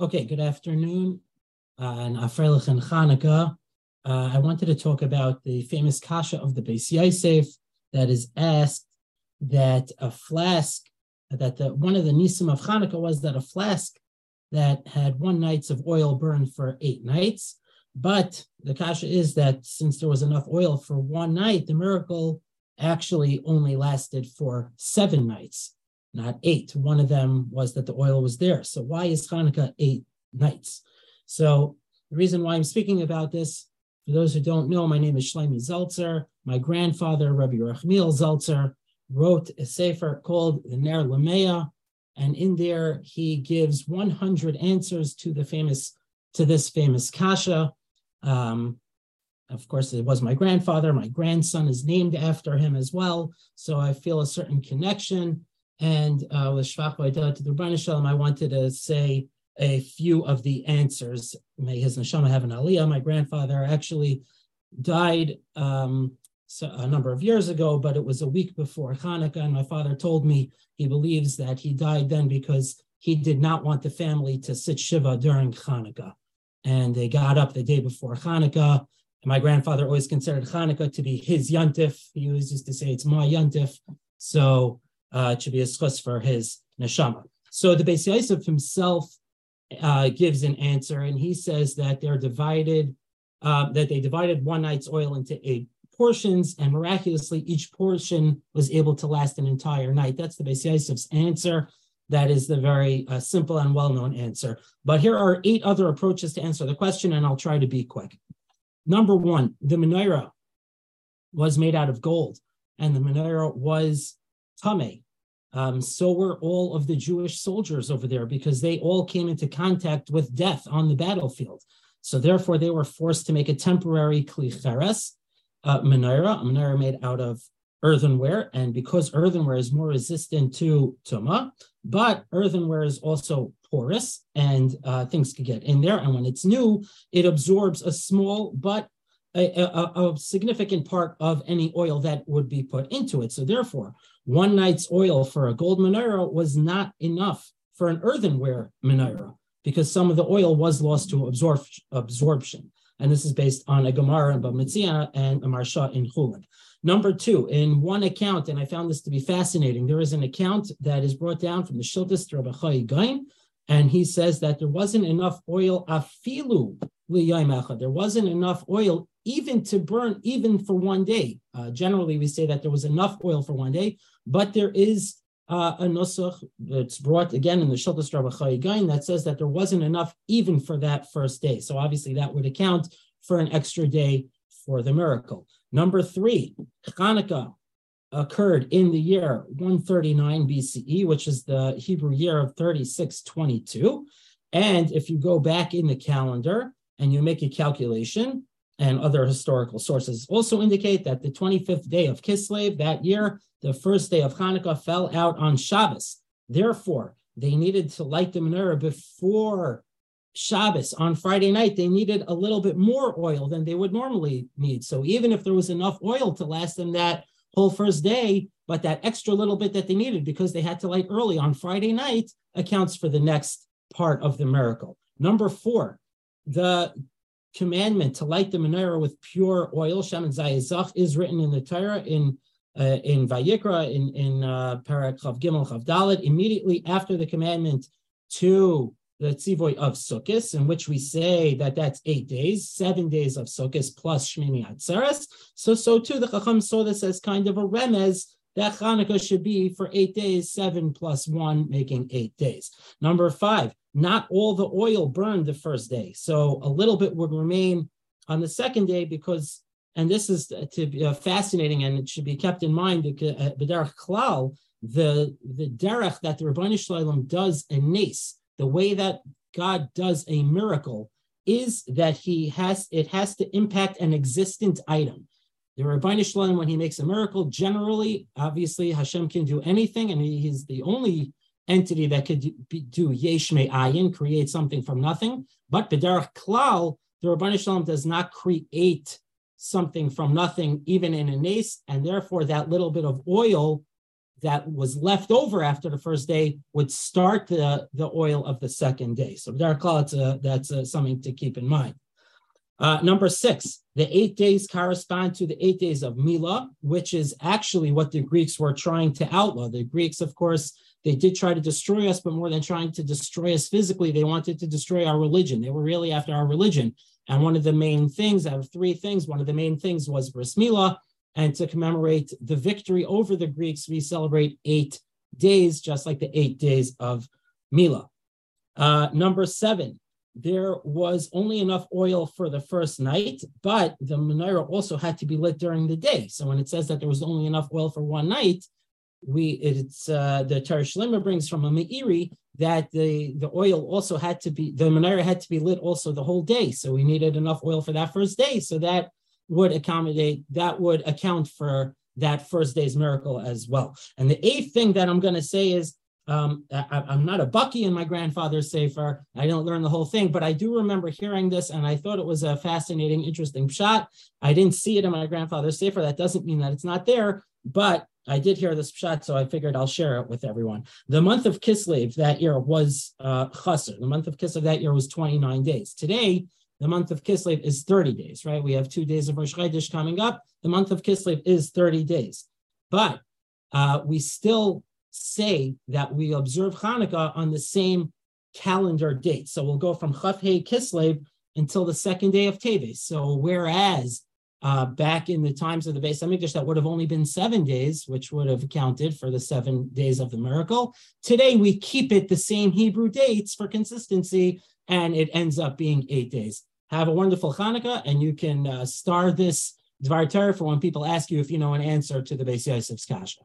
Okay, good afternoon, uh, and and Hanukkah. Uh, I wanted to talk about the famous kasha of the Beis Yosef that is asked that a flask, that the, one of the nisim of Hanukkah was that a flask that had one nights of oil burned for eight nights. But the kasha is that since there was enough oil for one night, the miracle actually only lasted for seven nights not eight. One of them was that the oil was there. So why is Hanukkah eight nights? So the reason why I'm speaking about this, for those who don't know, my name is Shloimy Zelcer. My grandfather, Rabbi Rachmiel Zelcer, wrote a sefer called the Ner Lamea, and in there he gives 100 answers to the famous to this famous kasha. Um, of course, it was my grandfather. My grandson is named after him as well, so I feel a certain connection. And uh, to the Shalom, I wanted to say a few of the answers. May his neshama have an aliyah. My grandfather actually died um, a number of years ago, but it was a week before Hanukkah, and my father told me he believes that he died then because he did not want the family to sit shiva during Hanukkah, and they got up the day before Hanukkah. My grandfather always considered Hanukkah to be his yontif. He always used to say it's my yontif. So uh, should be a schus for his neshama. So the Beis Yosef himself uh, gives an answer, and he says that they're divided, uh, that they divided one night's oil into eight portions, and miraculously each portion was able to last an entire night. That's the Beis Yosef's answer. That is the very uh, simple and well-known answer. But here are eight other approaches to answer the question, and I'll try to be quick. Number one, the menorah was made out of gold, and the menorah was tame. Um, so were all of the Jewish soldiers over there because they all came into contact with death on the battlefield. So therefore, they were forced to make a temporary klicheres uh, menorah, a menorah made out of earthenware. And because earthenware is more resistant to tuma, but earthenware is also porous and uh, things could get in there. And when it's new, it absorbs a small but a, a, a, significant part of any oil that would be put into it. So therefore, one night's oil for a gold menorah was not enough for an earthenware menorah because some of the oil was lost to absorb, absorption. And this is based on a Gemara in Bava Metzia and a Marsha in Chulin. Number two, in one account, and I found this to be fascinating, there is an account that is brought down from the Shiltis Rabbi Chai Gain, and he says that there wasn't enough oil afilu there wasn't enough oil even to burn, even for one day. Uh, generally, we say that there was enough oil for one day, but there is uh, a nusach that's brought again in the Shultas Rabbi that says that there wasn't enough even for that first day. So obviously, that would account for an extra day for the miracle. Number three, Hanukkah occurred in the year 139 BCE, which is the Hebrew year of 3622. And if you go back in the calendar, and you make a calculation, and other historical sources also indicate that the 25th day of Kislev that year, the first day of Hanukkah, fell out on Shabbos. Therefore, they needed to light the menorah before Shabbos on Friday night. They needed a little bit more oil than they would normally need. So even if there was enough oil to last them that whole first day, but that extra little bit that they needed because they had to light early on Friday night accounts for the next part of the miracle. Number four, the commandment to light the menorah with pure oil, shemen zayis zach, is written in the Torah in uh, in Vayikra in in uh, Perek Chaf Gimel Chaf Dalet. Immediately after the commandment to the tzivoy of Sukkot, in which we say that that's eight days, seven days of Sukkot plus Shmini Atzeres. So so too the Chacham saw this as kind of a remez that Hanukkah should be for eight days, seven plus one, making eight days. Number five, not all the oil burned the first day. So a little bit would remain on the second day because, and this is to be uh, fascinating and it should be kept in mind, B'derech uh, Klal, the, the derech that the Ribbono Shel Olam does a nace, the way that God does a miracle is that he has, it has to impact an existent item. The Ribbono Shel Olam, when he makes a miracle, generally, obviously, Hashem can do anything, and he, he's the only entity that could do yesh ayin, create something from nothing. But b'derech klal, the Ribbono Shel Olam does not create something from nothing, even in a nace, and therefore that little bit of oil that was left over after the first day would start the, the oil of the second day. So that's, a, that's a, something to keep in mind. Uh, number six, the eight days correspond to the eight days of Mila, which is actually what the Greeks were trying to outlaw. The Greeks, of course, they did try to destroy us, but more than trying to destroy us physically, they wanted to destroy our religion. They were really after our religion. And one of the main things, out of three things, one of the main things was Bris Mila. And to commemorate the victory over the Greeks, we celebrate eight days, just like the eight days of Mila. Uh, number seven, there was only enough oil for the first night, but the menorah also had to be lit during the day. So when it says that there was only enough oil for one night, we it's uh, the Torah Shlema brings from a Meiri that the the oil also had to be the menorah had to be lit also the whole day. So we needed enough oil for that first day. So that would accommodate that would account for that first day's miracle as well. And the eighth thing that I'm going to say is um, I, am not a baki in my grandfather's Sefer. I don't learn the whole thing, but I do remember hearing this and I thought it was a fascinating, interesting pshat. I didn't see it in my grandfather's Sefer. That doesn't mean that it's not there, but I did hear this pshat, so I figured I'll share it with everyone. The month of Kislev that year was uh, Chasser. The month of Kislev that year was 29 days. Today, the month of Kislev is 30 days, right? We have two days of Rosh Chodesh coming up. The month of Kislev is 30 days. But uh, we still say that we observe Hanukkah on the same calendar date. So we'll go from Chaf Hei Kislev until the second day of Teves. So whereas uh, back in the times of the Beis Hamikdash, that would have only been seven days, which would have accounted for the seven days of the miracle. Today we keep it the same Hebrew dates for consistency, and it ends up being eight days. Have a wonderful Hanukkah, and you can uh, star this Dvar Torah for when people ask you if you know an answer to the Beis Yosef's Kasha.